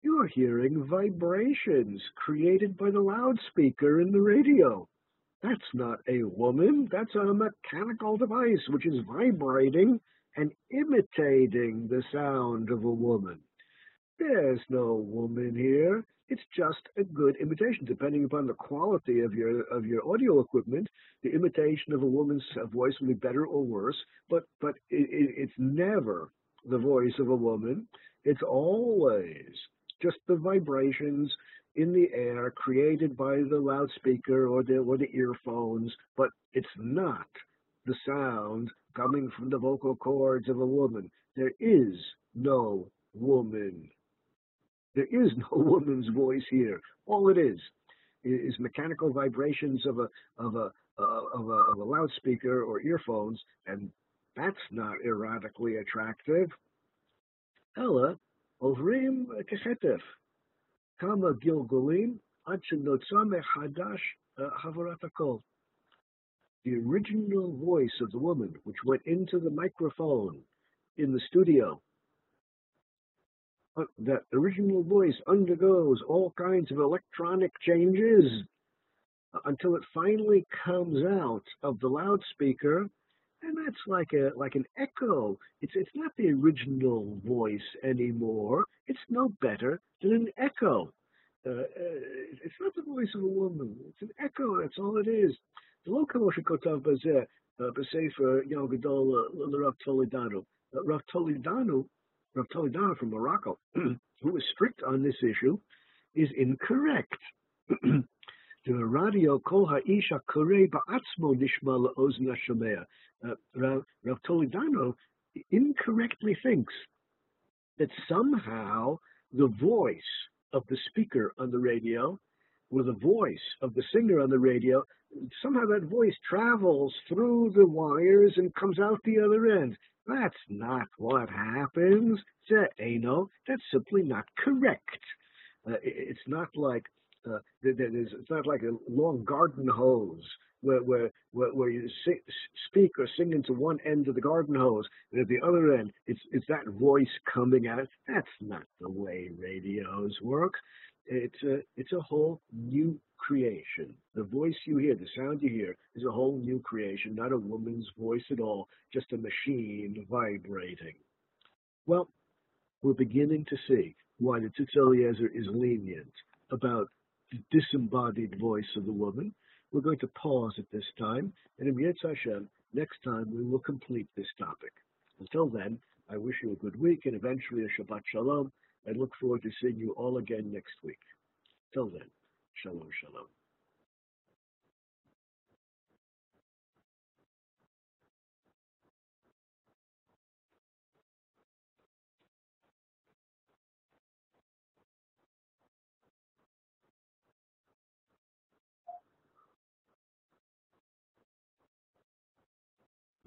You are hearing vibrations created by the loudspeaker in the radio. That's not a woman, that's a mechanical device which is vibrating and imitating the sound of a woman. There's no woman here. It's just a good imitation, depending upon the quality of your of your audio equipment. The imitation of a woman's voice will be better or worse, but but it, it, it's never the voice of a woman. It's always just the vibrations in the air created by the loudspeaker or the or the earphones, but it's not the sound coming from the vocal cords of a woman. There is no woman. There is no [LAUGHS] woman's voice here. All it is is mechanical vibrations of a of a uh, of a, of a loudspeaker or earphones, and that's not erotically attractive. Ella ovrim keshetef uh. The original voice of the woman, which went into the microphone in the studio, that original voice undergoes all kinds of electronic changes until it finally comes out of the loudspeaker and that's like a like an echo. It's it's not the original voice anymore. It's no better than an echo. Uh, uh it's not the voice of a woman. It's an echo. That's all it is. The local כמו שכותב בזה, בספר יום גדול לרב טולידנו. Rav Toledano, uh, Rav Toledano from Morocco, [CLEARS THROAT] who is strict on this issue, is incorrect. [CLEARS THROAT] Rav Toledano incorrectly thinks that somehow the voice of the speaker on the radio or the voice of the singer on the radio, somehow that voice travels through the wires and comes out the other end. That's not what happens. Eno, that's simply not correct. Uh, it's not like uh, it's not like a long garden hose where where where, you sing, speak or sing into one end of the garden hose, and at the other end, it's it's that voice coming out. That's not the way radios work. It's a it's a whole new creation. The voice you hear, the sound you hear, is a whole new creation, not a woman's voice at all, just a machine vibrating. Well, we're beginning to see why the Eliezer is lenient about disembodied voice of the woman. We're going to pause at this time, and im yirtzeh Hashem, next time we will complete this topic. Until then, I wish you a good week and eventually a Shabbat Shalom. I look forward to seeing you all again next week. Till then, Shalom, Shalom.